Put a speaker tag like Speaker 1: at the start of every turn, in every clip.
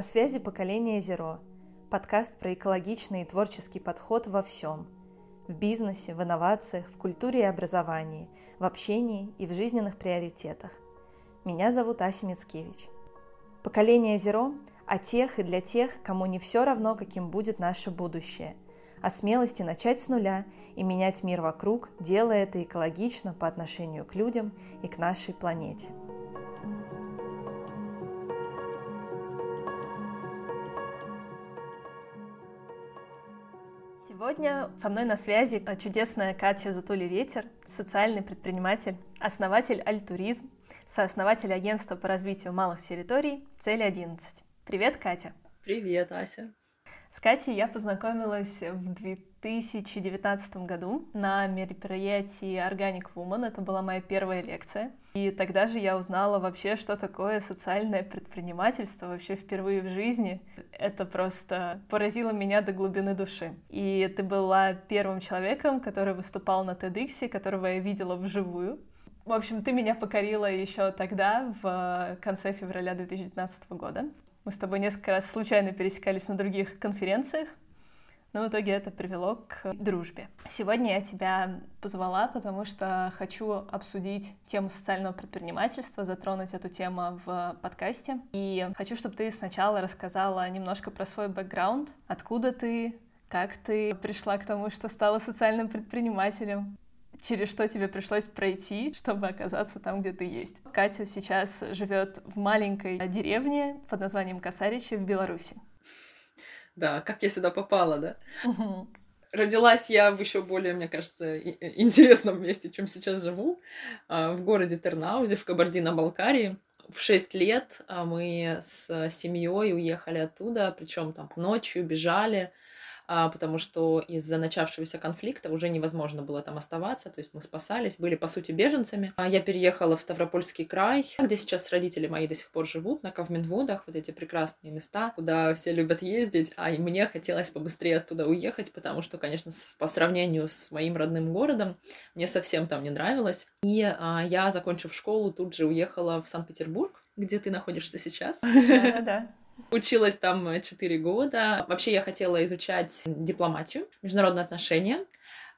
Speaker 1: На связи поколение Зеро. Подкаст про экологичный и творческий подход во всем. В бизнесе, в инновациях, в культуре и образовании, в общении и в жизненных приоритетах. Меня зовут Ася Мицкевич. Поколение Зеро о тех и для тех, кому не все равно, каким будет наше будущее. О смелости начать с нуля и менять мир вокруг, делая это экологично по отношению к людям и к нашей планете. Сегодня со мной на связи чудесная Катя Затули-Ветер, социальный предприниматель, основатель Альтуризм, сооснователь агентства по развитию малых территорий «Цель 11». Привет, Катя!
Speaker 2: Привет, Ася!
Speaker 1: С Катей я познакомилась в 2019 году на мероприятии Organic Woman. Это была моя первая лекция. И тогда же я узнала вообще, что такое социальное предпринимательство вообще впервые в жизни. Это просто поразило меня до глубины души. И ты была первым человеком, который выступал на TEDx, которого я видела вживую. В общем, ты меня покорила еще тогда, в конце февраля 2019 года. Мы с тобой несколько раз случайно пересекались на других конференциях, но в итоге это привело к дружбе. Сегодня я тебя позвала, потому что хочу обсудить тему социального предпринимательства, затронуть эту тему в подкасте. И хочу, чтобы ты сначала рассказала немножко про свой бэкграунд, откуда ты, как ты пришла к тому, что стала социальным предпринимателем, через что тебе пришлось пройти, чтобы оказаться там, где ты есть. Катя сейчас живет в маленькой деревне под названием Косаричи в Беларуси.
Speaker 2: Да, как я сюда попала, да? Родилась я в еще более, мне кажется, интересном месте, чем сейчас живу, а, в городе Тернаузе, в Кабардино-Балкарии. В шесть лет а, мы с семьей уехали оттуда, причем там ночью бежали, потому что из-за начавшегося конфликта уже невозможно было там оставаться, то есть мы спасались, были по сути беженцами. А я переехала в Ставропольский край, где сейчас родители мои до сих пор живут, на Кавминводах, вот эти прекрасные места, куда все любят ездить, а и мне хотелось побыстрее оттуда уехать, потому что, конечно, по сравнению с моим родным городом, мне совсем там не нравилось. И а, я, закончив школу, тут же уехала в Санкт-Петербург, где ты находишься сейчас.
Speaker 1: Да-да-да.
Speaker 2: Училась там 4 года. Вообще я хотела изучать дипломатию, международные отношения.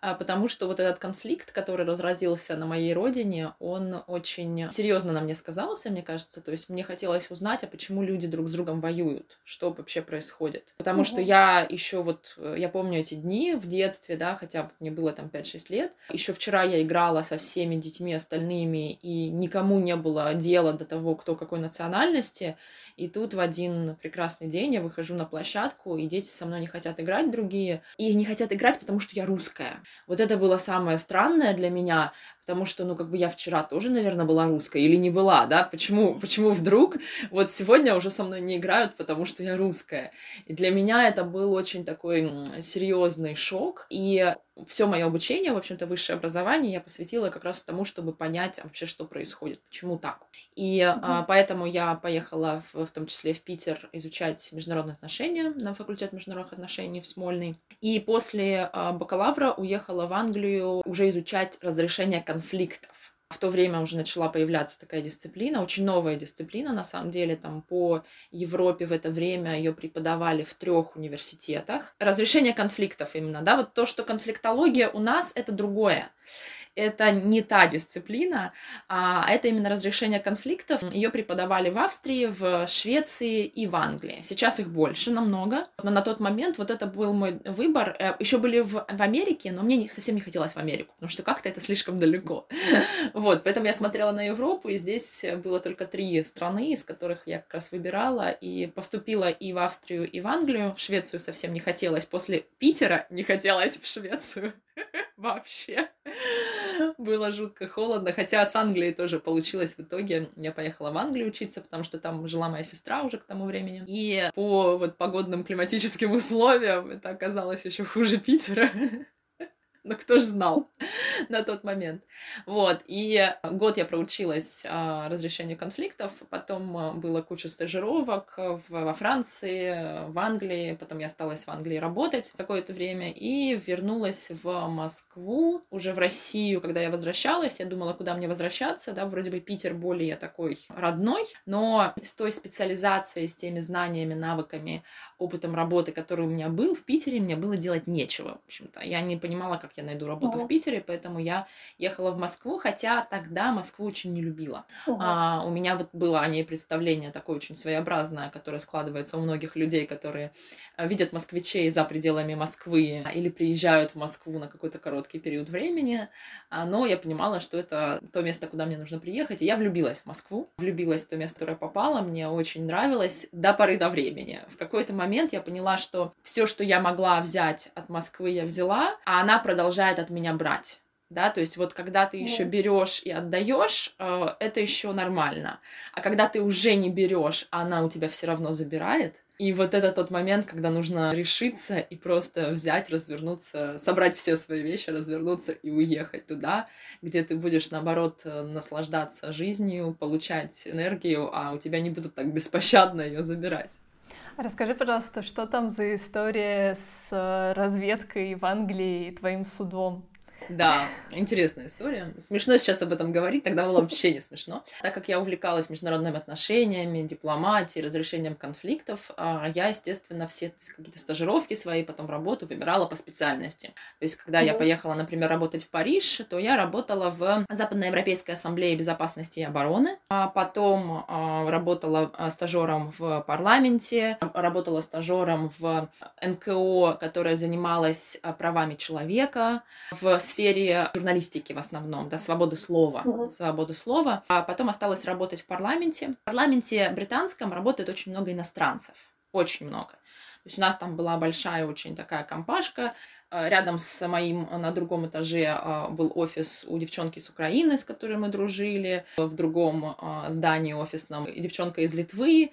Speaker 2: А, потому что вот этот конфликт, который разразился на моей родине, он очень серьезно на мне сказался, мне кажется. То есть мне хотелось узнать, а почему люди друг с другом воюют, что вообще происходит. Потому угу. что я еще вот, э, я помню эти дни в детстве, да, хотя мне было там 5-6 лет. Еще вчера я играла со всеми детьми остальными, и никому не было дела до того, кто какой национальности. И тут в один прекрасный день я выхожу на площадку, и дети со мной не хотят играть другие. И не хотят играть, потому что я русская. Вот это было самое странное для меня, потому что, ну, как бы я вчера тоже, наверное, была русская или не была, да, почему, почему вдруг вот сегодня уже со мной не играют, потому что я русская. И для меня это был очень такой серьезный шок, и все мое обучение, в общем-то, высшее образование я посвятила как раз тому, чтобы понять вообще, что происходит, почему так. И mm-hmm. а, поэтому я поехала, в, в том числе в Питер, изучать международные отношения на факультет международных отношений в Смольный. И после а, бакалавра уехала в Англию уже изучать разрешение конфликтов в то время уже начала появляться такая дисциплина, очень новая дисциплина, на самом деле, там по Европе в это время ее преподавали в трех университетах. Разрешение конфликтов именно, да, вот то, что конфликтология у нас, это другое это не та дисциплина, а это именно разрешение конфликтов. Ее преподавали в Австрии, в Швеции и в Англии. Сейчас их больше намного, но на тот момент вот это был мой выбор. Э, Еще были в, в Америке, но мне совсем не хотелось в Америку, потому что как-то это слишком далеко. Вот, поэтому я смотрела на Европу, и здесь было только три страны, из которых я как раз выбирала, и поступила и в Австрию, и в Англию. В Швецию совсем не хотелось. После Питера не хотелось в Швецию вообще. Было жутко холодно, хотя с Англией тоже получилось в итоге. Я поехала в Англию учиться, потому что там жила моя сестра уже к тому времени. И по вот погодным климатическим условиям это оказалось еще хуже Питера. Но кто же знал на тот момент. Вот, и год я проучилась а, разрешению конфликтов, потом а, было куча стажировок в, во Франции, в Англии, потом я осталась в Англии работать какое-то время и вернулась в Москву, уже в Россию, когда я возвращалась, я думала, куда мне возвращаться, да, вроде бы Питер более такой родной, но с той специализацией, с теми знаниями, навыками, опытом работы, который у меня был в Питере, мне было делать нечего, в общем-то. Я не понимала, как я найду работу uh-huh. в Питере, поэтому я ехала в Москву, хотя тогда Москву очень не любила. Uh-huh. А, у меня вот было о ней представление такое очень своеобразное, которое складывается у многих людей, которые э, видят москвичей за пределами Москвы или приезжают в Москву на какой-то короткий период времени, а, но я понимала, что это то место, куда мне нужно приехать, и я влюбилась в Москву, влюбилась в то место, которое попала, мне очень нравилось до поры до времени. В какой-то момент я поняла, что все, что я могла взять от Москвы, я взяла, а она продолжает от меня брать да, то есть вот когда ты еще берешь и отдаешь, э, это еще нормально, а когда ты уже не берешь, а она у тебя все равно забирает, и вот это тот момент, когда нужно решиться и просто взять, развернуться, собрать все свои вещи, развернуться и уехать туда, где ты будешь, наоборот, э, наслаждаться жизнью, получать энергию, а у тебя не будут так беспощадно ее забирать.
Speaker 1: Расскажи, пожалуйста, что там за история с э, разведкой в Англии и твоим судом?
Speaker 2: Да, интересная история. Смешно сейчас об этом говорить, тогда было вообще не смешно. Так как я увлекалась международными отношениями, дипломатией, разрешением конфликтов, а, я, естественно, все какие-то стажировки свои, потом работу выбирала по специальности. То есть, когда mm-hmm. я поехала, например, работать в Париж, то я работала в Западноевропейской ассамблее безопасности и обороны, а потом а, работала стажером в парламенте, работала стажером в НКО, которая занималась правами человека, в сфере журналистики в основном, да, свободы слова, uh-huh. свободы слова. А потом осталось работать в парламенте. В парламенте британском работает очень много иностранцев, очень много. То есть у нас там была большая очень такая компашка. А, рядом с моим на другом этаже а, был офис у девчонки с Украины, с которой мы дружили. В другом а, здании офисном девчонка из Литвы.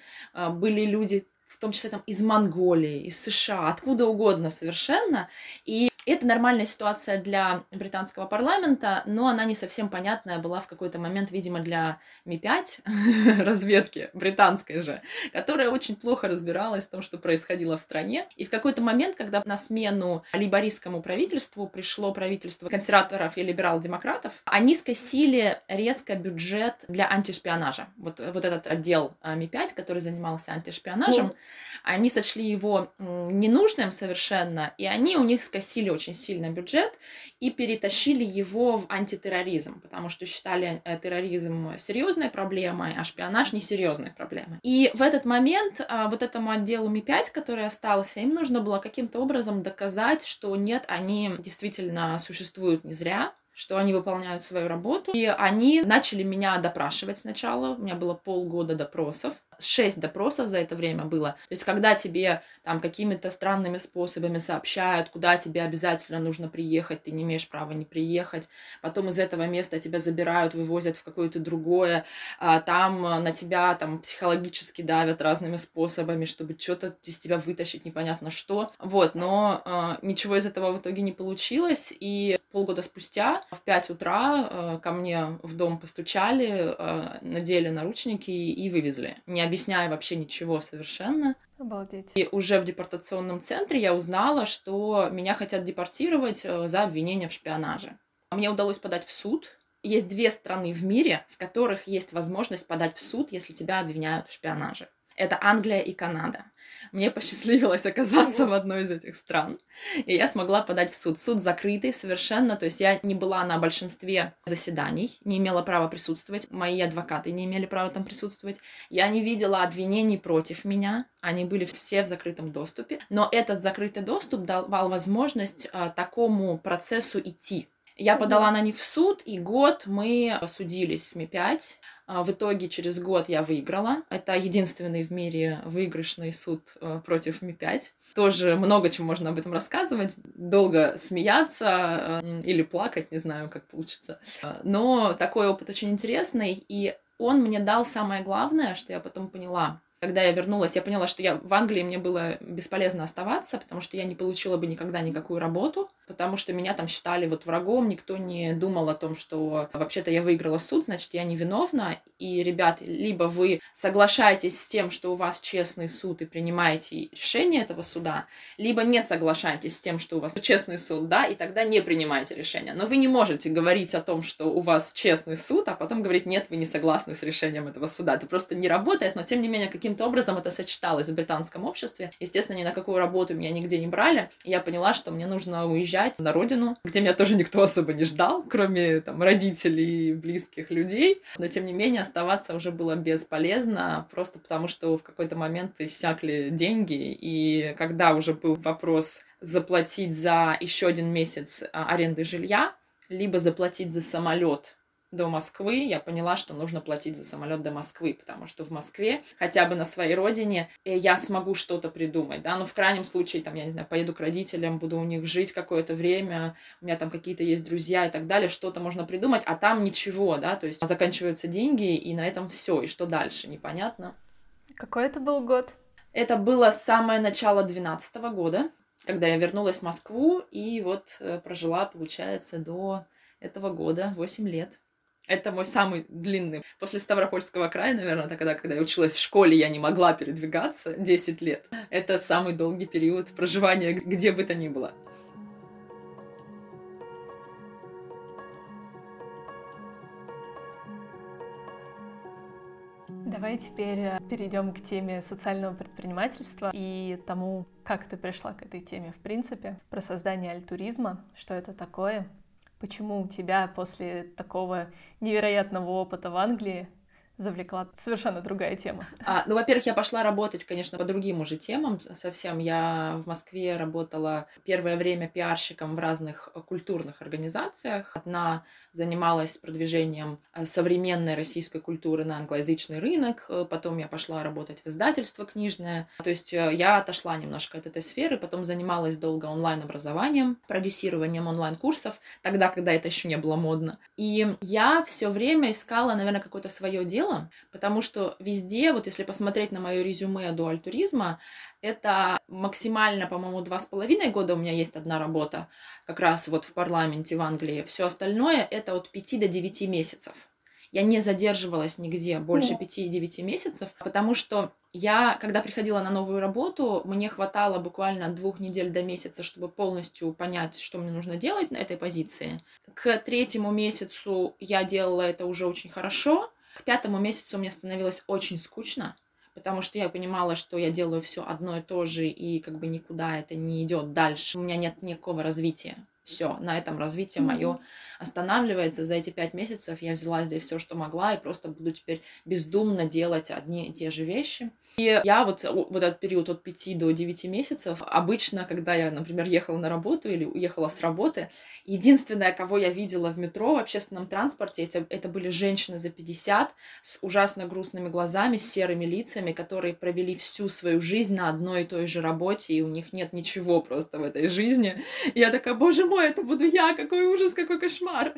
Speaker 2: Были люди в том числе там из Монголии, из США, откуда угодно совершенно. И это нормальная ситуация для британского парламента, но она не совсем понятная была в какой-то момент, видимо, для Ми-5 разведки британской же, которая очень плохо разбиралась в том, что происходило в стране. И в какой-то момент, когда на смену либористскому правительству пришло правительство консерваторов и либерал-демократов, они скосили резко бюджет для антишпионажа. Вот, вот этот отдел а, Ми-5, который занимался антишпионажем, они сочли его ненужным совершенно, и они у них скосили очень сильно бюджет и перетащили его в антитерроризм, потому что считали э, терроризм серьезной проблемой, а шпионаж несерьезной проблемой. И в этот момент а, вот этому отделу Ми-5, который остался, им нужно было каким-то образом доказать, что нет, они действительно существуют не зря, что они выполняют свою работу. И они начали меня допрашивать сначала. У меня было полгода допросов. Шесть допросов за это время было. То есть, когда тебе там какими-то странными способами сообщают, куда тебе обязательно нужно приехать, ты не имеешь права не приехать. Потом из этого места тебя забирают, вывозят в какое-то другое. А там на тебя там психологически давят разными способами, чтобы что-то из тебя вытащить, непонятно что. Вот, но э, ничего из этого в итоге не получилось. И полгода спустя в 5 утра э, ко мне в дом постучали, э, надели наручники и вывезли, не объясняя вообще ничего совершенно.
Speaker 1: Обалдеть.
Speaker 2: И уже в депортационном центре я узнала, что меня хотят депортировать э, за обвинение в шпионаже. Мне удалось подать в суд. Есть две страны в мире, в которых есть возможность подать в суд, если тебя обвиняют в шпионаже. Это Англия и Канада. Мне посчастливилось оказаться в одной из этих стран, и я смогла подать в суд. Суд закрытый совершенно, то есть я не была на большинстве заседаний, не имела права присутствовать, мои адвокаты не имели права там присутствовать. Я не видела обвинений против меня, они были все в закрытом доступе, но этот закрытый доступ давал возможность а, такому процессу идти. Я подала на них в суд, и год мы судились с МИ-5. А, в итоге через год я выиграла. Это единственный в мире выигрышный суд э, против Ми-5. Тоже много чего можно об этом рассказывать. Долго смеяться э, или плакать, не знаю, как получится. А, но такой опыт очень интересный, и он мне дал самое главное, что я потом поняла. Когда я вернулась, я поняла, что я в Англии мне было бесполезно оставаться, потому что я не получила бы никогда никакую работу, потому что меня там считали вот врагом, никто не думал о том, что вообще-то я выиграла суд, значит, я невиновна. И, ребят, либо вы соглашаетесь с тем, что у вас честный суд и принимаете решение этого суда, либо не соглашаетесь с тем, что у вас честный суд, да, и тогда не принимаете решение. Но вы не можете говорить о том, что у вас честный суд, а потом говорить, нет, вы не согласны с решением этого суда. Это просто не работает, но тем не менее, какие каким-то образом это сочеталось в британском обществе. Естественно, ни на какую работу меня нигде не брали. И я поняла, что мне нужно уезжать на родину, где меня тоже никто особо не ждал, кроме там родителей и близких людей. Но тем не менее, оставаться уже было бесполезно, просто потому что в какой-то момент иссякли деньги. И когда уже был вопрос заплатить за еще один месяц а, аренды жилья, либо заплатить за самолет до Москвы, я поняла, что нужно платить за самолет до Москвы, потому что в Москве, хотя бы на своей родине, э, я смогу что-то придумать, да, ну, в крайнем случае, там, я не знаю, поеду к родителям, буду у них жить какое-то время, у меня там какие-то есть друзья и так далее, что-то можно придумать, а там ничего, да, то есть заканчиваются деньги, и на этом все, и что дальше, непонятно.
Speaker 1: Какой это был год?
Speaker 2: Это было самое начало 2012 года, когда я вернулась в Москву, и вот э, прожила, получается, до этого года, 8 лет. Это мой самый длинный. После Ставропольского края, наверное, тогда, когда я училась в школе, я не могла передвигаться 10 лет. Это самый долгий период проживания где бы то ни было.
Speaker 1: Давай теперь э, перейдем к теме социального предпринимательства и тому, как ты пришла к этой теме в принципе, про создание альтуризма, что это такое, Почему у тебя после такого невероятного опыта в Англии завлекла совершенно другая тема.
Speaker 2: А, ну, во-первых, я пошла работать, конечно, по другим уже темам совсем. Я в Москве работала первое время пиарщиком в разных культурных организациях. Одна занималась продвижением э, современной российской культуры на англоязычный рынок. Потом я пошла работать в издательство книжное. То есть э, я отошла немножко от этой сферы, потом занималась долго онлайн-образованием, продюсированием онлайн-курсов, тогда, когда это еще не было модно. И я все время искала, наверное, какое-то свое дело, дело, потому что везде, вот если посмотреть на мое резюме дуаль туризма, это максимально, по-моему, два с половиной года у меня есть одна работа, как раз вот в парламенте в Англии. Все остальное это от пяти до девяти месяцев. Я не задерживалась нигде больше пяти-девяти месяцев, потому что я, когда приходила на новую работу, мне хватало буквально двух недель до месяца, чтобы полностью понять, что мне нужно делать на этой позиции. К третьему месяцу я делала это уже очень хорошо, к пятому месяцу мне становилось очень скучно, потому что я понимала, что я делаю все одно и то же, и как бы никуда это не идет дальше. У меня нет никакого развития все, на этом развитие мое останавливается. За эти пять месяцев я взяла здесь все, что могла, и просто буду теперь бездумно делать одни и те же вещи. И я вот, вот этот период от 5 до 9 месяцев, обычно, когда я, например, ехала на работу или уехала с работы, единственное, кого я видела в метро, в общественном транспорте, это, это были женщины за 50 с ужасно грустными глазами, с серыми лицами, которые провели всю свою жизнь на одной и той же работе, и у них нет ничего просто в этой жизни. И я такая, боже мой, это буду я, какой ужас, какой кошмар.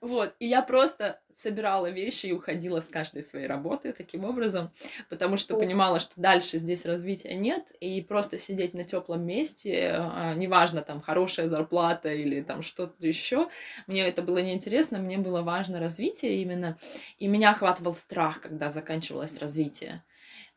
Speaker 2: Вот, и я просто собирала вещи и уходила с каждой своей работы таким образом, потому что понимала, что дальше здесь развития нет, и просто сидеть на теплом месте, а, неважно, там, хорошая зарплата или там что-то еще, мне это было неинтересно, мне было важно развитие именно, и меня охватывал страх, когда заканчивалось развитие.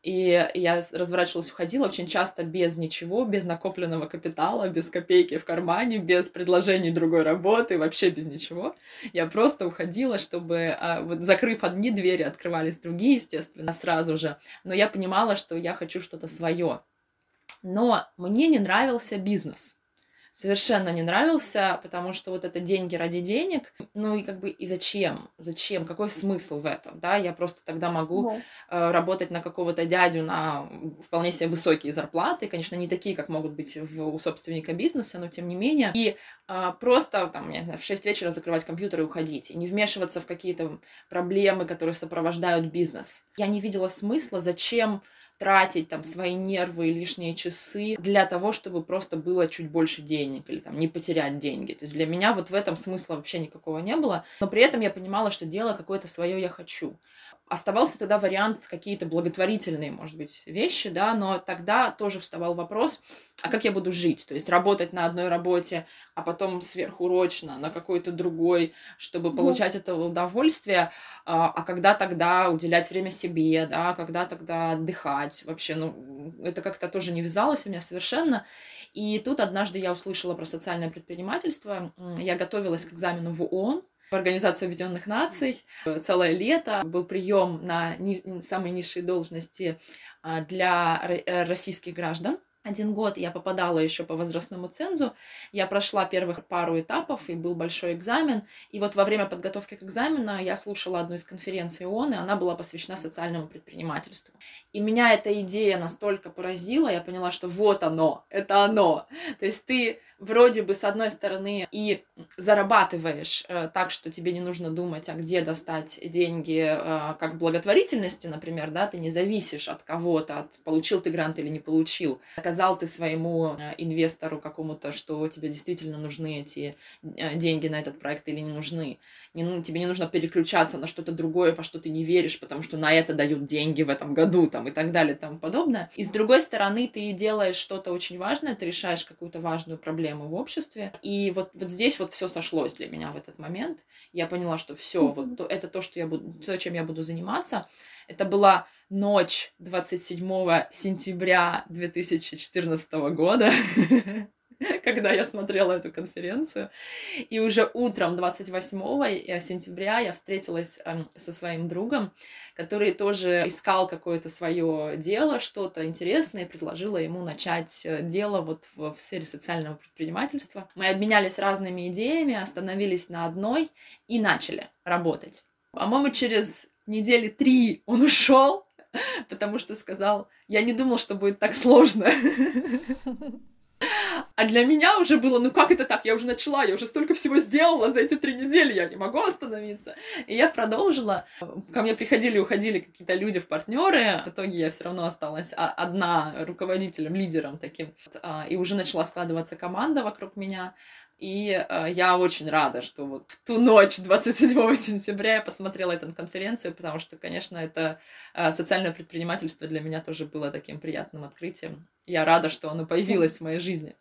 Speaker 2: И я разворачивалась, уходила очень часто без ничего, без накопленного капитала, без копейки в кармане, без предложений другой работы, вообще без ничего. Я просто уходила, чтобы, а, вот закрыв одни двери, открывались другие, естественно, сразу же. Но я понимала, что я хочу что-то свое. Но мне не нравился бизнес совершенно не нравился, потому что вот это деньги ради денег, ну и как бы и зачем? Зачем? Какой смысл в этом? Да, я просто тогда могу да. э, работать на какого-то дядю на вполне себе высокие зарплаты, конечно, не такие, как могут быть в, у собственника бизнеса, но тем не менее, и э, просто там, я не знаю, в 6 вечера закрывать компьютер и уходить, и не вмешиваться в какие-то проблемы, которые сопровождают бизнес. Я не видела смысла, зачем тратить там свои нервы и лишние часы для того, чтобы просто было чуть больше денег или там не потерять деньги. То есть для меня вот в этом смысла вообще никакого не было, но при этом я понимала, что дело какое-то свое я хочу. Оставался тогда вариант какие-то благотворительные, может быть, вещи, да, но тогда тоже вставал вопрос, а как я буду жить? То есть работать на одной работе, а потом сверхурочно на какой-то другой, чтобы получать это удовольствие, а, а когда тогда уделять время себе, да, когда тогда отдыхать вообще, ну, это как-то тоже не вязалось у меня совершенно. И тут однажды я услышала про социальное предпринимательство, я готовилась к экзамену в ООН, в Организацию Объединенных Наций. Целое лето был прием на ни, самые низшие должности а, для э, российских граждан один год я попадала еще по возрастному цензу. Я прошла первых пару этапов, и был большой экзамен. И вот во время подготовки к экзамену я слушала одну из конференций ООН, и она была посвящена социальному предпринимательству. И меня эта идея настолько поразила, я поняла, что вот оно, это оно. То есть ты вроде бы, с одной стороны, и зарабатываешь э, так, что тебе не нужно думать, а где достать деньги, э, как благотворительности, например, да, ты не зависишь от кого-то, от получил ты грант или не получил. Сказал ты своему э, инвестору какому-то, что тебе действительно нужны эти э, деньги на этот проект или не нужны. Не, тебе не нужно переключаться на что-то другое, по что ты не веришь, потому что на это дают деньги в этом году, там, и так далее, и тому подобное. И с другой стороны, ты делаешь что-то очень важное, ты решаешь какую-то важную проблему в обществе. И вот, вот здесь вот все сошлось для меня в этот момент. Я поняла, что все, вот это то, что я буду, то, чем я буду заниматься. Это была ночь 27 сентября 2014 года. когда я смотрела эту конференцию. И уже утром 28 э, сентября я встретилась эм, со своим другом, который тоже искал какое-то свое дело, что-то интересное, и предложила ему начать э, дело вот в, в сфере социального предпринимательства. Мы обменялись разными идеями, остановились на одной и начали работать. По-моему, через недели три он ушел, потому что сказал, я не думал, что будет так сложно. А для меня уже было, ну как это так, я уже начала, я уже столько всего сделала за эти три недели, я не могу остановиться. И я продолжила. Ко мне приходили и уходили какие-то люди в партнеры. В итоге я все равно осталась одна руководителем, лидером таким. А, и уже начала складываться команда вокруг меня. И э, я очень рада, что вот в ту ночь 27 сентября я посмотрела эту конференцию, потому что, конечно, это э, социальное предпринимательство для меня тоже было таким приятным открытием. Я рада, что оно появилось в моей жизни.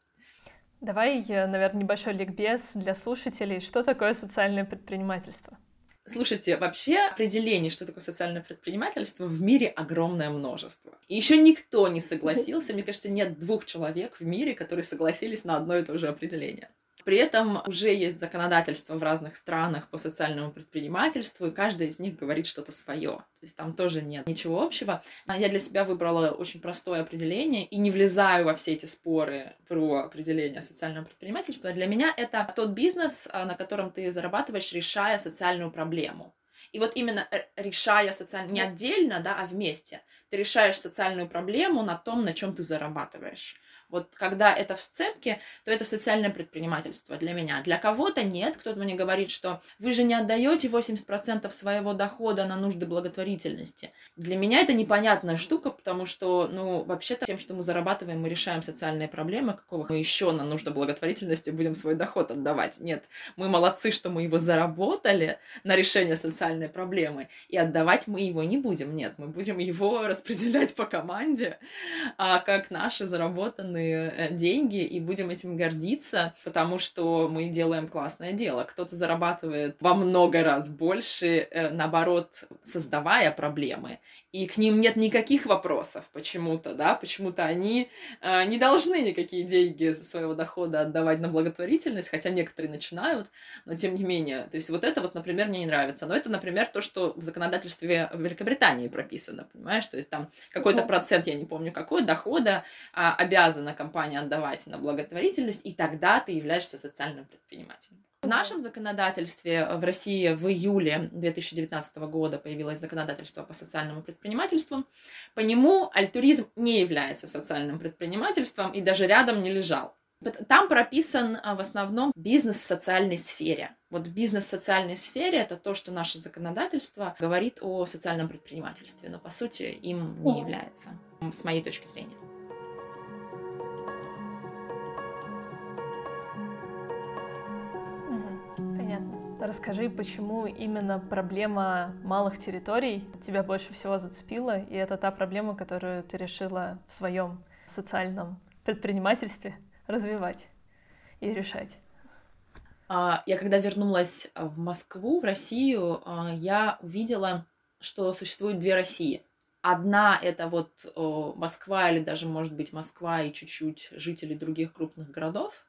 Speaker 1: Давай, наверное, небольшой ликбез для слушателей. Что такое социальное предпринимательство?
Speaker 2: Слушайте, вообще определений, что такое социальное предпринимательство, в мире огромное множество. И еще никто не согласился, мне кажется, нет двух человек в мире, которые согласились на одно и то же определение. При этом уже есть законодательство в разных странах по социальному предпринимательству, и каждый из них говорит что-то свое. То есть там тоже нет ничего общего. А я для себя выбрала очень простое определение и не влезаю во все эти споры про определение социального предпринимательства. Для меня это тот бизнес, а, на котором ты зарабатываешь, решая социальную проблему. И вот именно э, решая социальную, не отдельно, да, а вместе, ты решаешь социальную проблему на том, на чем ты зарабатываешь. Вот когда это в сцепке, то это социальное предпринимательство для меня. Для кого-то нет. Кто-то мне говорит, что вы же не отдаете 80% своего дохода на нужды благотворительности. Для меня это непонятная штука, потому что, ну, вообще-то тем, что мы зарабатываем, мы решаем социальные проблемы, какого мы еще на нужды благотворительности будем свой доход отдавать. Нет, мы молодцы, что мы его заработали на решение социальной проблемы, и отдавать мы его не будем. Нет, мы будем его распределять по команде, а как наши заработанные огромные э, деньги и будем этим гордиться, потому что мы делаем классное дело. Кто-то зарабатывает во много раз больше, э, наоборот, создавая проблемы, и к ним нет никаких вопросов почему-то, да, почему-то они э, не должны никакие деньги своего дохода отдавать на благотворительность, хотя некоторые начинают, но тем не менее. То есть вот это вот, например, мне не нравится. Но это, например, то, что в законодательстве Великобритании прописано, понимаешь? То есть там какой-то процент, я не помню какой, дохода а, компания отдавать на благотворительность, и тогда ты являешься социальным предпринимателем. В нашем законодательстве в России в июле 2019 года появилось законодательство по социальному предпринимательству. По нему альтуризм не является социальным предпринимательством и даже рядом не лежал. Там прописан а, в основном бизнес в социальной сфере. Вот бизнес в социальной сфере это то, что наше законодательство говорит о социальном предпринимательстве, но по сути им не является. с моей точки зрения.
Speaker 1: Расскажи, почему именно проблема малых территорий тебя больше всего зацепила, и это та проблема, которую ты решила в своем социальном предпринимательстве развивать и решать.
Speaker 2: А, я когда вернулась в Москву, в Россию, а, я увидела, что существует две России. Одна это вот Москва или даже, может быть, Москва и чуть-чуть жители других крупных городов,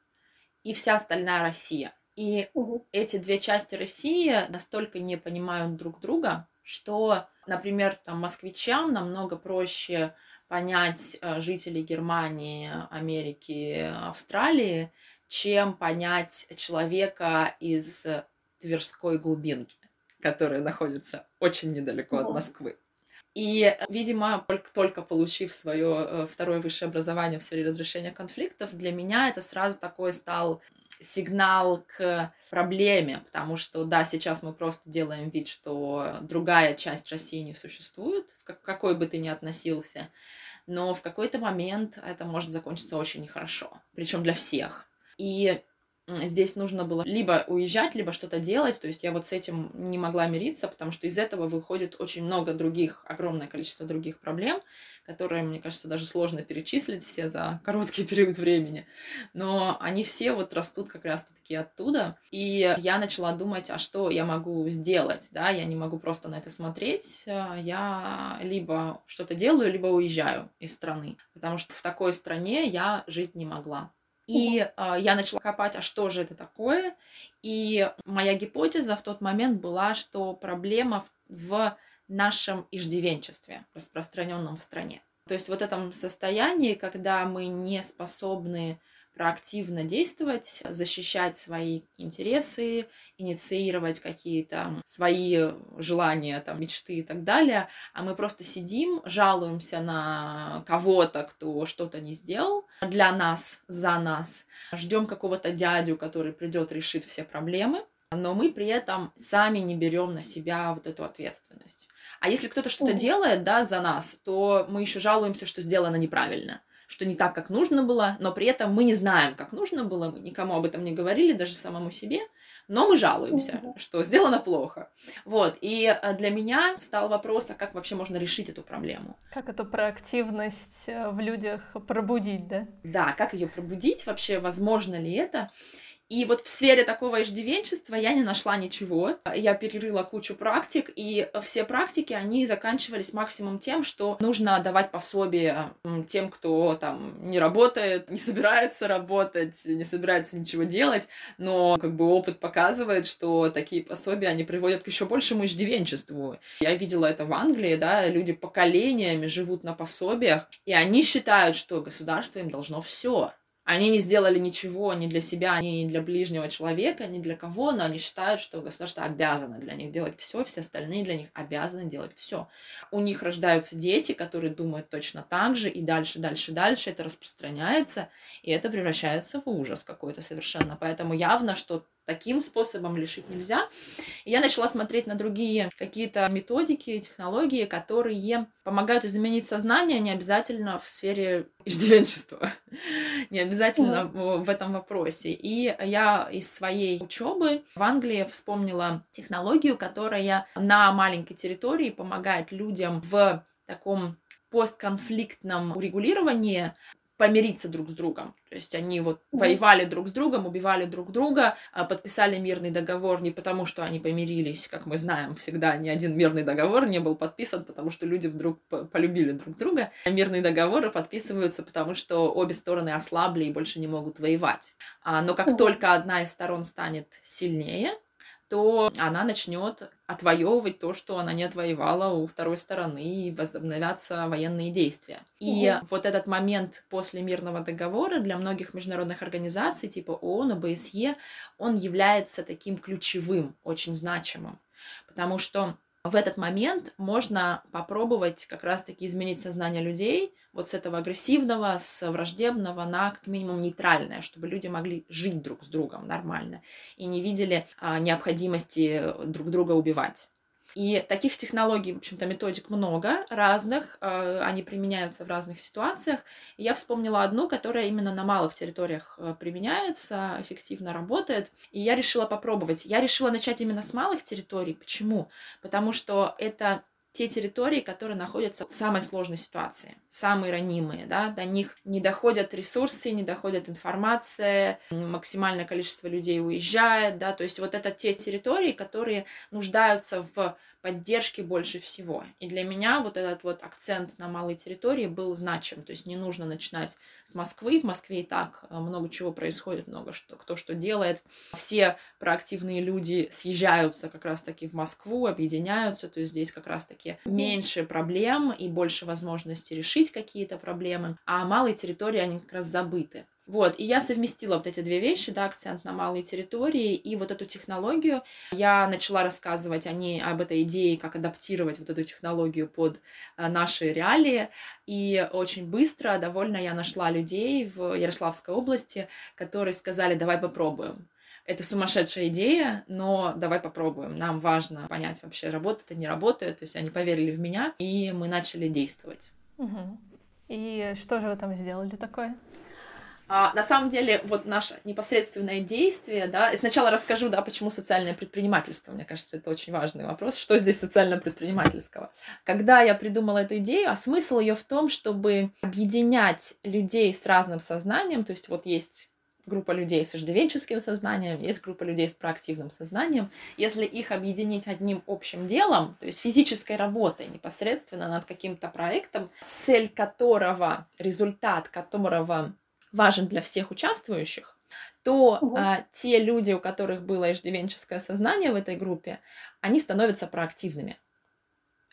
Speaker 2: и вся остальная Россия – и угу. эти две части России настолько не понимают друг друга, что, например, там, москвичам намного проще понять э, жителей Германии, Америки, Австралии, чем понять человека из Тверской глубинки, которая находится очень недалеко от Москвы. И, видимо, только, только получив свое э, второе высшее образование в сфере разрешения конфликтов, для меня это сразу такой стал сигнал к проблеме, потому что, да, сейчас мы просто делаем вид, что другая часть России не существует, в какой бы ты ни относился, но в какой-то момент это может закончиться очень нехорошо, причем для всех. И здесь нужно было либо уезжать, либо что-то делать. То есть я вот с этим не могла мириться, потому что из этого выходит очень много других, огромное количество других проблем, которые, мне кажется, даже сложно перечислить все за короткий период времени. Но они все вот растут как раз-таки оттуда. И я начала думать, а что я могу сделать, да, я не могу просто на это смотреть. Я либо что-то делаю, либо уезжаю из страны, потому что в такой стране я жить не могла. И э, я начала копать, а что же это такое. И моя гипотеза в тот момент была, что проблема в, нашем иждивенчестве, распространенном в стране. То есть вот этом состоянии, когда мы не способны проактивно действовать, защищать свои интересы, инициировать какие-то свои желания, там, мечты и так далее, а мы просто сидим, жалуемся на кого-то, кто что-то не сделал для нас, за нас, ждем какого-то дядю, который придет, решит все проблемы, но мы при этом сами не берем на себя вот эту ответственность. А если кто-то что-то делает, да, за нас, то мы еще жалуемся, что сделано неправильно что не так, как нужно было, но при этом мы не знаем, как нужно было, мы никому об этом не говорили, даже самому себе, но мы жалуемся, mm-hmm. что сделано плохо. Вот, и э, для меня встал вопрос, а как вообще можно решить эту проблему?
Speaker 1: Как эту проактивность э, в людях пробудить, да?
Speaker 2: Да, как ее пробудить, вообще возможно ли это? И вот в сфере такого иждивенчества я не нашла ничего. Я перерыла кучу практик, и все практики, они заканчивались максимум тем, что нужно давать пособие тем, кто там не работает, не собирается работать, не собирается ничего делать, но как бы опыт показывает, что такие пособия, они приводят к еще большему иждивенчеству. Я видела это в Англии, да, люди поколениями живут на пособиях, и они считают, что государство им должно все. Они не сделали ничего ни для себя, ни для ближнего человека, ни для кого, но они считают, что государство обязано для них делать все, все остальные для них обязаны делать все. У них рождаются дети, которые думают точно так же, и дальше, дальше, дальше это распространяется, и это превращается в ужас какой-то совершенно. Поэтому явно, что таким способом лишить нельзя. И я начала смотреть на другие какие-то методики, технологии, которые помогают изменить сознание, не обязательно в сфере иждивенчества, не обязательно mm-hmm. в этом вопросе. И я из своей учебы в Англии вспомнила технологию, которая на маленькой территории помогает людям в таком постконфликтном урегулировании помириться друг с другом. То есть они вот mm-hmm. воевали друг с другом, убивали друг друга, а, подписали мирный договор не потому, что они помирились, как мы знаем, всегда ни один мирный договор не был подписан, потому что люди вдруг полюбили друг друга. Мирные договоры подписываются, потому что обе стороны ослабли и больше не могут воевать. А, но как mm-hmm. только одна из сторон станет сильнее, то она начнет отвоевывать то, что она не отвоевала у второй стороны, и возобновятся военные действия. И угу. вот этот момент после мирного договора для многих международных организаций, типа ООН, ОБСЕ, он является таким ключевым, очень значимым. Потому что в этот момент можно попробовать как раз-таки изменить сознание людей вот с этого агрессивного, с враждебного на как минимум нейтральное, чтобы люди могли жить друг с другом нормально и не видели а, необходимости друг друга убивать. И таких технологий, в общем-то, методик много разных, э, они применяются в разных ситуациях. И я вспомнила одну, которая именно на малых территориях э, применяется, эффективно работает. И я решила попробовать. Я решила начать именно с малых территорий. Почему? Потому что это те территории, которые находятся в самой сложной ситуации, самые ранимые, да, до них не доходят ресурсы, не доходит информация, максимальное количество людей уезжает, да, то есть вот это те территории, которые нуждаются в поддержки больше всего. И для меня вот этот вот акцент на малой территории был значим. То есть не нужно начинать с Москвы. В Москве и так э, много чего происходит, много что, кто что делает. Все проактивные люди съезжаются как раз-таки в Москву, объединяются. То есть здесь как раз-таки меньше проблем и больше возможностей решить какие-то проблемы. А малые территории, они как раз забыты. Вот, и я совместила вот эти две вещи, да, акцент на малые территории и вот эту технологию. Я начала рассказывать о ней, об этой идее, как адаптировать вот эту технологию под э, наши реалии. И очень быстро, довольно я нашла людей в Ярославской области, которые сказали, давай попробуем. Это сумасшедшая идея, но давай попробуем. Нам важно понять вообще, работает это, не работает. То есть они поверили в меня, и мы начали действовать.
Speaker 1: Угу. И что же вы там сделали такое?
Speaker 2: А, на самом деле, вот наше непосредственное действие, да, и сначала расскажу, да, почему социальное предпринимательство, мне кажется, это очень важный вопрос, что здесь социально-предпринимательского. Когда я придумала эту идею, а смысл ее в том, чтобы объединять людей с разным сознанием, то есть вот есть группа людей с иждивенческим сознанием, есть группа людей с проактивным сознанием. Если их объединить одним общим делом, то есть физической работой непосредственно над каким-то проектом, цель которого, результат которого важен для всех участвующих, то угу. а, те люди, у которых было иждивенческое сознание в этой группе, они становятся проактивными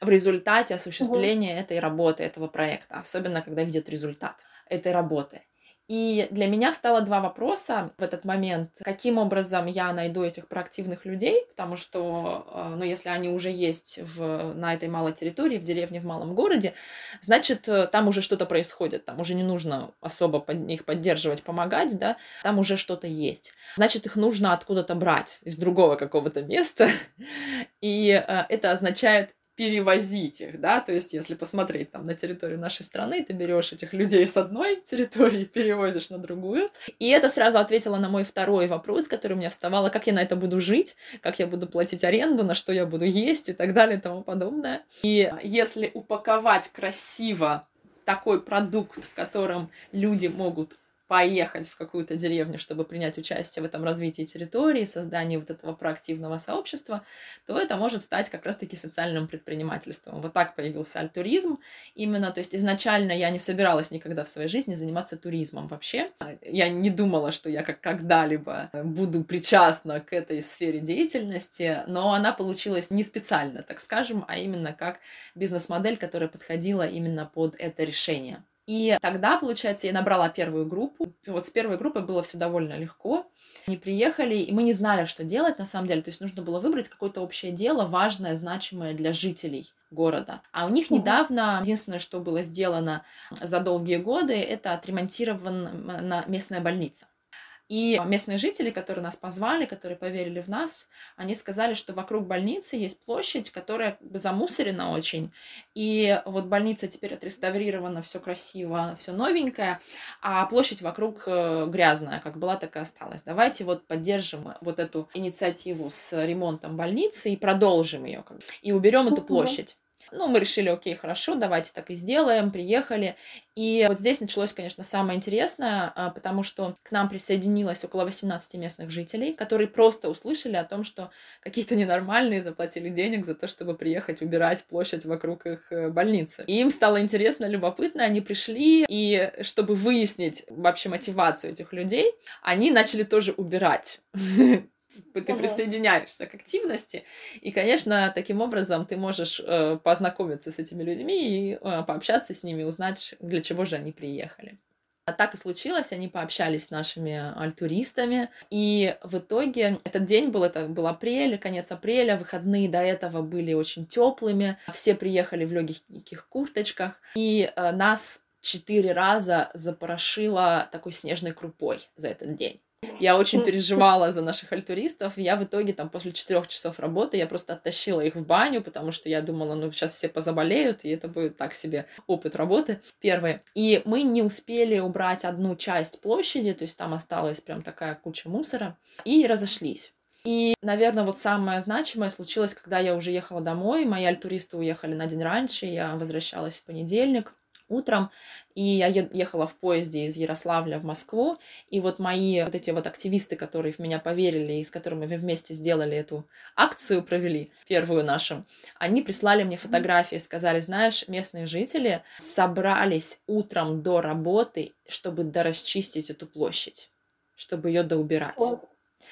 Speaker 2: в результате осуществления угу. этой работы, этого проекта, особенно когда видят результат этой работы. И для меня встало два вопроса в этот момент. Каким образом я найду этих проактивных людей, потому что, э, ну, если они уже есть в, на этой малой территории, в деревне, в малом городе, значит, э, там уже что-то происходит, там уже не нужно особо под, их поддерживать, помогать, да, там уже что-то есть. Значит, их нужно откуда-то брать, из другого какого-то места. И э, это означает перевозить их, да, то есть если посмотреть там на территорию нашей страны, ты берешь этих людей с одной территории, перевозишь на другую. И это сразу ответило на мой второй вопрос, который у меня вставал, как я на это буду жить, как я буду платить аренду, на что я буду есть и так далее и тому подобное. И если упаковать красиво такой продукт, в котором люди могут поехать в какую-то деревню, чтобы принять участие в этом развитии территории, создании вот этого проактивного сообщества, то это может стать как раз-таки социальным предпринимательством. Вот так появился альтуризм. Именно, то есть изначально я не собиралась никогда в своей жизни заниматься туризмом вообще. Я не думала, что я как когда-либо буду причастна к этой сфере деятельности, но она получилась не специально, так скажем, а именно как бизнес-модель, которая подходила именно под это решение. И тогда, получается, я набрала первую группу. Вот с первой группой было все довольно легко. Они приехали, и мы не знали, что делать на самом деле. То есть нужно было выбрать какое-то общее дело, важное, значимое для жителей города. А у них недавно, единственное, что было сделано за долгие годы, это отремонтирована местная больница. И местные жители, которые нас позвали, которые поверили в нас, они сказали, что вокруг больницы есть площадь, которая замусорена очень. И вот больница теперь отреставрирована, все красиво, все новенькое, а площадь вокруг э, грязная, как была, так и осталась. Давайте вот поддержим вот эту инициативу с ремонтом больницы и продолжим ее. И уберем эту площадь. Ну, мы решили, окей, хорошо, давайте так и сделаем, приехали. И вот здесь началось, конечно, самое интересное, а, потому что к нам присоединилось около 18 местных жителей, которые просто услышали о том, что какие-то ненормальные заплатили денег за то, чтобы приехать убирать площадь вокруг их э, больницы. И им стало интересно, любопытно, они пришли, и чтобы выяснить вообще мотивацию этих людей, они начали тоже убирать ты присоединяешься к активности, и, конечно, таким образом ты можешь э, познакомиться с этими людьми и э, пообщаться с ними, узнать, для чего же они приехали. А так и случилось, они пообщались с нашими альтуристами, и в итоге этот день был, это был апрель, конец апреля, выходные до этого были очень теплыми, все приехали в легких курточках, и э, нас четыре раза запорошило такой снежной крупой за этот день. Я очень переживала за наших альтуристов, и я в итоге там после четырех часов работы я просто оттащила их в баню, потому что я думала, ну сейчас все позаболеют, и это будет так себе опыт работы первый. И мы не успели убрать одну часть площади, то есть там осталась прям такая куча мусора, и разошлись. И, наверное, вот самое значимое случилось, когда я уже ехала домой. Мои альтуристы уехали на день раньше, я возвращалась в понедельник утром, и я ехала в поезде из Ярославля в Москву, и вот мои вот эти вот активисты, которые в меня поверили, и с которыми мы вместе сделали эту акцию, провели, первую нашу, они прислали мне фотографии, сказали, знаешь, местные жители собрались утром до работы, чтобы дорасчистить эту площадь, чтобы ее доубирать.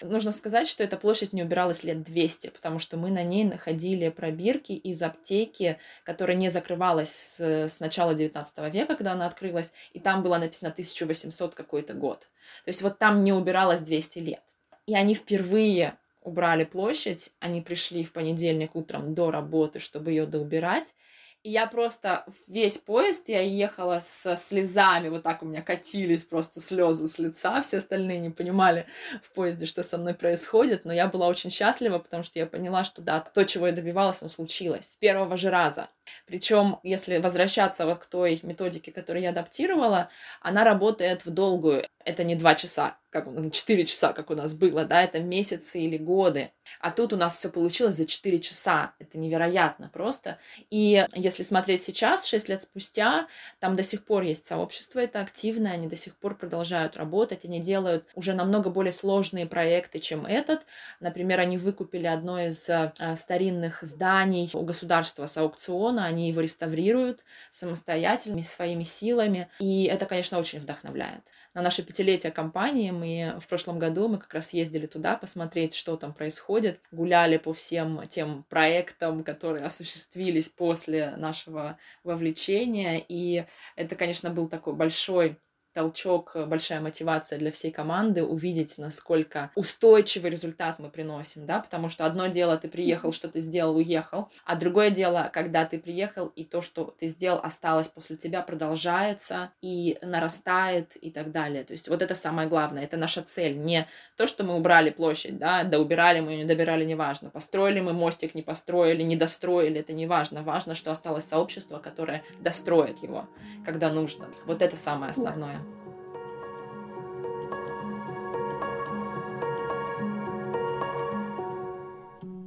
Speaker 2: Нужно сказать, что эта площадь не убиралась лет 200, потому что мы на ней находили пробирки из аптеки, которая не закрывалась с, с начала 19 века, когда она открылась, и там было написано 1800 какой-то год. То есть вот там не убиралось 200 лет. И они впервые убрали площадь, они пришли в понедельник утром до работы, чтобы ее доубирать, и я просто весь поезд, я ехала со слезами, вот так у меня катились просто слезы с лица, все остальные не понимали в поезде, что со мной происходит, но я была очень счастлива, потому что я поняла, что да, то, чего я добивалась, оно случилось с первого же раза. Причем, если возвращаться вот к той методике, которую я адаптировала, она работает в долгую. Это не два часа, как четыре часа, как у нас было, да, это месяцы или годы. А тут у нас все получилось за четыре часа. Это невероятно просто. И если смотреть сейчас, шесть лет спустя, там до сих пор есть сообщество, это активное, они до сих пор продолжают работать, они делают уже намного более сложные проекты, чем этот. Например, они выкупили одно из э, старинных зданий у государства с аукциона, они его реставрируют самостоятельно, своими силами. И это, конечно, очень вдохновляет. На наше пятилетие компании мы в прошлом году мы как раз ездили туда посмотреть, что там происходит, гуляли по всем тем проектам, которые осуществились после нашего вовлечения, и это, конечно, был такой большой толчок, э, большая мотивация для всей команды увидеть, насколько устойчивый результат мы приносим, да, потому что одно дело ты приехал, что ты сделал, уехал, а другое дело, когда ты приехал и то, что ты сделал, осталось после тебя, продолжается и нарастает и так далее. То есть вот это самое главное, это наша цель, не то, что мы убрали площадь, да, да убирали мы, не добирали, неважно, построили мы мостик, не построили, не достроили, это не важно, важно, что осталось сообщество, которое достроит его, когда нужно. Вот это самое основное.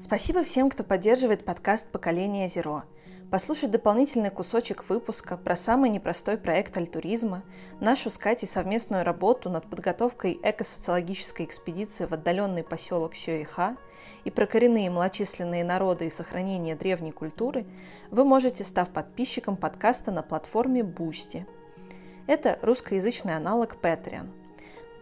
Speaker 3: Спасибо всем, кто поддерживает подкаст «Поколение Зеро». Послушать дополнительный кусочек выпуска про самый непростой проект альтуризма, нашу с Катей совместную работу над подготовкой экосоциологической экспедиции в отдаленный поселок Сёиха и про коренные малочисленные народы и сохранение древней культуры, вы можете, став подписчиком подкаста на платформе Boosty. Это русскоязычный аналог Patreon –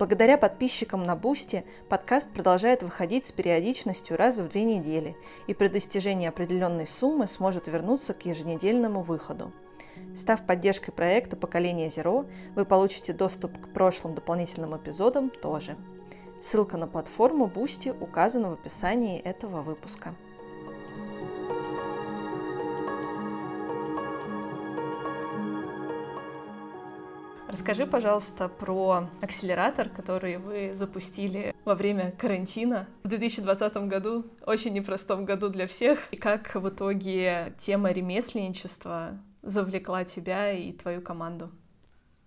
Speaker 3: Благодаря подписчикам на Boosty подкаст продолжает выходить с периодичностью раз в две недели и при достижении определенной суммы сможет вернуться к еженедельному выходу. Став поддержкой проекта «Поколение Зеро», вы получите доступ к прошлым дополнительным эпизодам тоже. Ссылка на платформу Boosty указана в описании этого выпуска.
Speaker 1: Расскажи, пожалуйста, про акселератор, который вы запустили во время карантина в 2020 году, очень непростом году для всех, и как в итоге тема ремесленничества завлекла тебя и твою команду.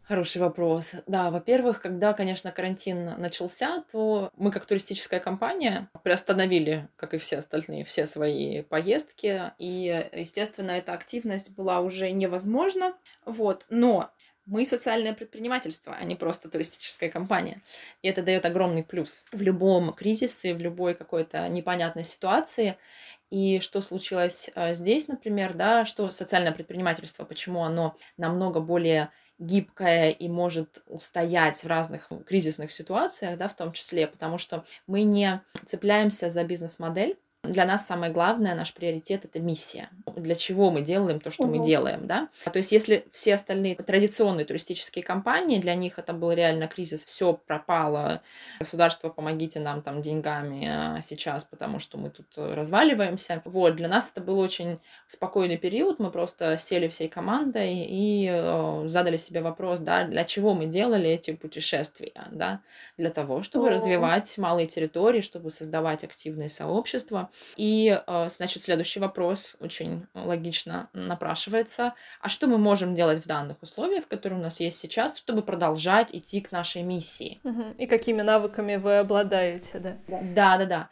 Speaker 2: Хороший вопрос. Да, во-первых, когда, конечно, карантин начался, то мы как туристическая компания приостановили, как и все остальные, все свои поездки. И, естественно, эта активность была уже невозможна. Вот. Но мы социальное предпринимательство, а не просто туристическая компания. И это дает огромный плюс в любом кризисе, в любой какой-то непонятной ситуации. И что случилось а, здесь, например, да, что социальное предпринимательство, почему оно намного более гибкое и может устоять в разных кризисных ситуациях, да, в том числе, потому что мы не цепляемся за бизнес-модель, Для нас самое главное, наш приоритет — это миссия. Для чего мы делаем то, что угу. мы делаем, да? То есть если все остальные традиционные туристические компании, для них это был реально кризис, все пропало, государство, помогите нам там деньгами а сейчас, потому что мы тут разваливаемся. Вот, для нас это был очень спокойный период, мы просто сели всей командой и э, задали себе вопрос, да, для чего мы делали эти путешествия, да? Для того, чтобы О. развивать малые территории, чтобы создавать активные сообщества. И, э, значит, следующий вопрос очень логично напрашивается. А что мы можем делать в данных условиях, которые у нас есть сейчас, чтобы продолжать идти к нашей миссии?
Speaker 1: И какими навыками вы обладаете, да?
Speaker 2: Да, да, да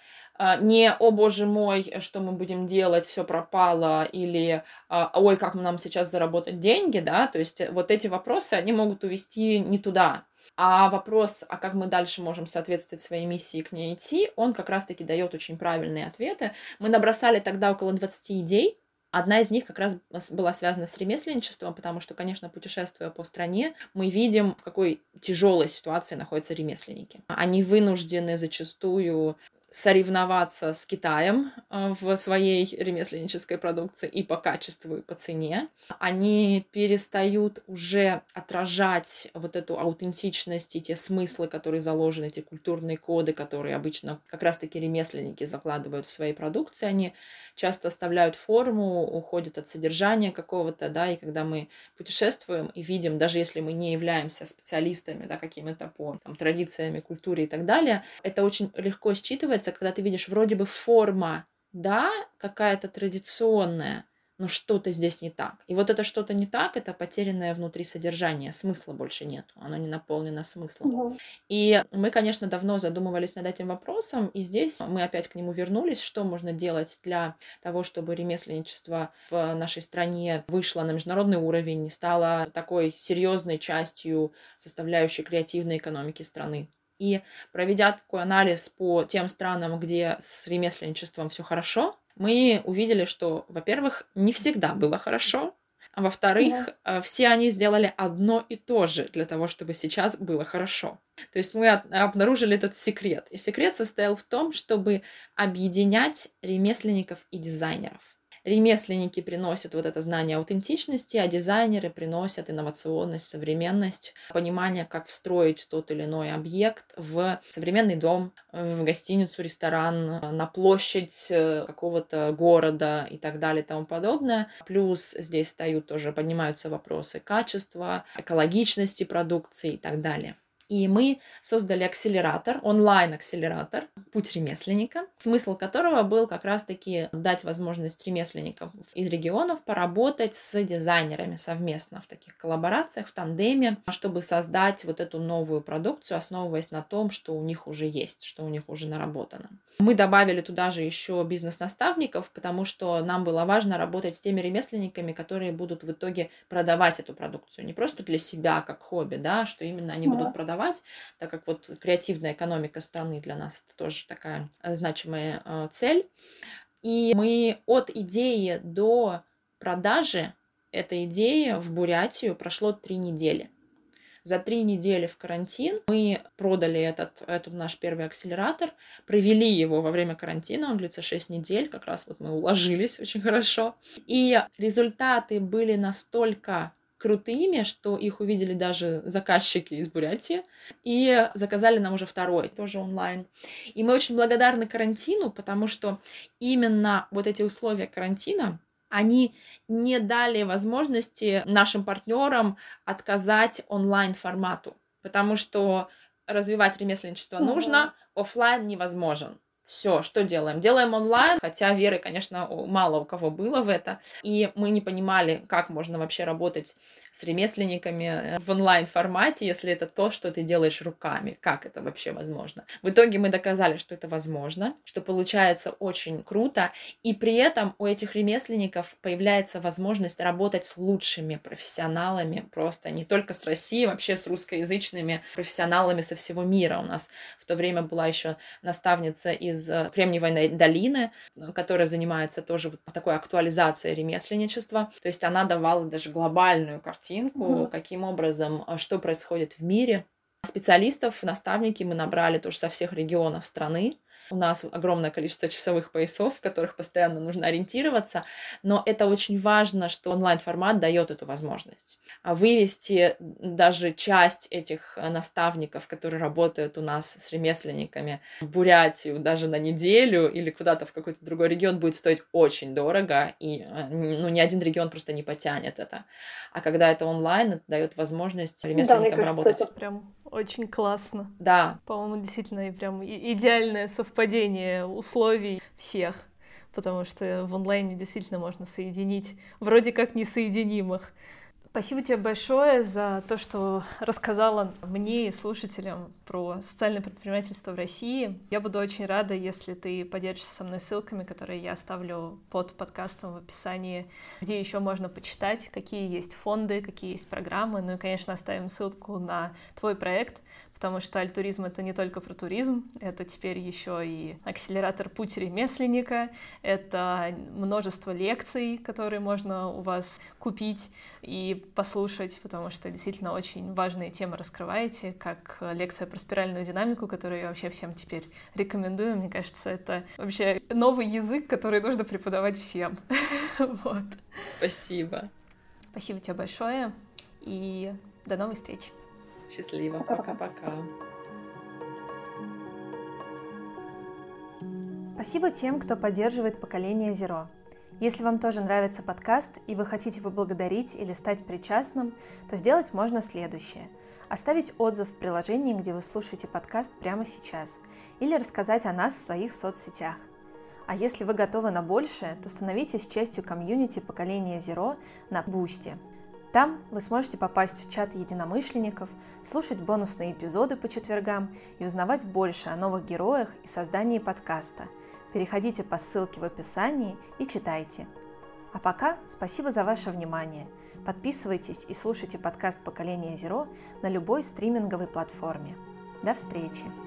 Speaker 2: не «О, боже мой, что мы будем делать, все пропало» или а, «Ой, как нам сейчас заработать деньги», да, то есть вот эти вопросы, они могут увести не туда. А вопрос, а как мы дальше можем соответствовать своей миссии к ней идти, он как раз-таки дает очень правильные ответы. Мы набросали тогда около 20 идей, Одна из них как раз была связана с ремесленничеством, потому что, конечно, путешествуя по стране, мы видим, в какой тяжелой ситуации находятся ремесленники. Они вынуждены зачастую соревноваться с Китаем э, в своей ремесленнической продукции и по качеству, и по цене. Они перестают уже отражать вот эту аутентичность и те смыслы, которые заложены, эти культурные коды, которые обычно как раз-таки ремесленники закладывают в своей продукции. Они часто оставляют форму, уходят от содержания какого-то, да, и когда мы путешествуем и видим, даже если мы не являемся специалистами, да, какими-то по там, традициями, культуре и так далее, это очень легко считывать нравится, когда ты видишь вроде бы форма, да, какая-то традиционная, но что-то здесь не так. И вот это что-то не так, это потерянное внутри содержание, смысла больше нет, оно не наполнено смыслом. Угу. И мы, конечно, давно задумывались над этим вопросом, и здесь мы опять к нему вернулись, что можно делать для того, чтобы ремесленничество в нашей стране вышло на международный уровень, стало такой серьезной частью составляющей креативной экономики страны. И проведя такой анализ по тем странам, где с ремесленничеством все хорошо, мы увидели, что, во-первых, не всегда было хорошо, а во-вторых, да. Э, все они сделали одно и то же для того, чтобы сейчас было хорошо. То есть мы обнаружили этот секрет. И секрет состоял в том, чтобы объединять ремесленников и дизайнеров. Ремесленники приносят вот это знание аутентичности, а дизайнеры приносят инновационность, современность, понимание, как встроить тот или иной объект в современный дом, в гостиницу, ресторан, на площадь э, какого-то города и так далее и тому подобное. Плюс здесь встают тоже, поднимаются вопросы качества, экологичности продукции и так далее. И мы создали акселератор, онлайн-акселератор «Путь ремесленника», смысл которого был как раз-таки дать возможность ремесленникам из регионов поработать с дизайнерами совместно в таких коллаборациях, в тандеме, чтобы создать вот эту новую продукцию, основываясь на том, что у них уже есть, что у них уже наработано. Мы добавили туда же еще бизнес-наставников, потому что нам было важно работать с теми ремесленниками, которые будут в итоге продавать эту продукцию. Не просто для себя, как хобби, да, что именно они будут продавать продавать, так как вот креативная экономика страны для нас это тоже такая э, значимая э, цель. И мы от идеи до продажи этой идеи в Бурятию прошло три недели. За три недели в карантин мы продали этот, этот наш первый акселератор, провели его во время карантина, он длится 6 недель, как раз вот мы уложились очень хорошо. И результаты были настолько крутыми, что их увидели даже заказчики из Бурятии, и заказали нам уже второй, тоже онлайн. И мы очень благодарны карантину, потому что именно вот эти условия карантина, они не дали возможности нашим партнерам отказать онлайн формату, потому что развивать ремесленничество угу. нужно, офлайн невозможен все, что делаем? Делаем онлайн, хотя веры, конечно, мало у кого было в это, и мы не понимали, как можно вообще работать с ремесленниками э, в онлайн-формате, если это то, что ты делаешь руками. Как это вообще возможно? В итоге мы доказали, что это возможно, что получается очень круто, и при этом у этих ремесленников появляется возможность работать с лучшими профессионалами, просто не только с Россией, вообще с русскоязычными профессионалами со всего мира. У нас в то время была еще наставница из э, Кремниевой долины, которая занимается тоже вот такой актуализацией ремесленничества. То есть она давала даже глобальную картинку, угу. каким образом, а, что происходит в мире. Специалистов, наставники мы набрали тоже со всех регионов страны. У нас огромное количество часовых поясов, в которых постоянно нужно ориентироваться, но это очень важно, что онлайн-формат дает эту возможность. А вывести даже часть этих э, наставников, которые работают у нас с ремесленниками в Бурятию даже на неделю или куда-то в какой-то другой регион будет стоить очень дорого, и э, ну, ни один регион просто не потянет это. А когда это онлайн, это дает возможность ремесленникам да, работать.
Speaker 1: Это прям очень классно.
Speaker 2: Да.
Speaker 1: По-моему, действительно прям идеальное совпадение условий всех потому что в онлайне действительно можно соединить вроде как несоединимых. Спасибо тебе большое за то, что рассказала мне и слушателям про социальное предпринимательство в России. Я буду очень рада, если ты поделишься со мной ссылками, которые я оставлю под подкастом в описании, где еще можно почитать, какие есть фонды, какие есть программы. Ну и, конечно, оставим ссылку на твой проект — потому что альтуризм — это не только про туризм, это теперь еще и акселератор «Путь ремесленника», это множество лекций, которые можно у вас купить и послушать, потому что действительно очень важные темы раскрываете, как лекция про спиральную динамику, которую я вообще всем теперь рекомендую. Мне кажется, это вообще новый язык, который нужно преподавать всем. Вот.
Speaker 2: Спасибо.
Speaker 1: Спасибо тебе большое и до новых встреч.
Speaker 2: Счастливо. Пока-пока.
Speaker 3: Спасибо тем, кто поддерживает поколение Zero. Если вам тоже нравится подкаст и вы хотите поблагодарить или стать причастным, то сделать можно следующее. Оставить отзыв в приложении, где вы слушаете подкаст прямо сейчас, или рассказать о нас в своих соцсетях. А если вы готовы на большее, то становитесь частью комьюнити поколения Zero на Boosty – там вы сможете попасть в чат единомышленников, слушать бонусные эпизоды по четвергам и узнавать больше о новых героях и создании подкаста. Переходите по ссылке в описании и читайте. А пока спасибо за ваше внимание. Подписывайтесь и слушайте подкаст «Поколение Zero» на любой стриминговой платформе. До встречи!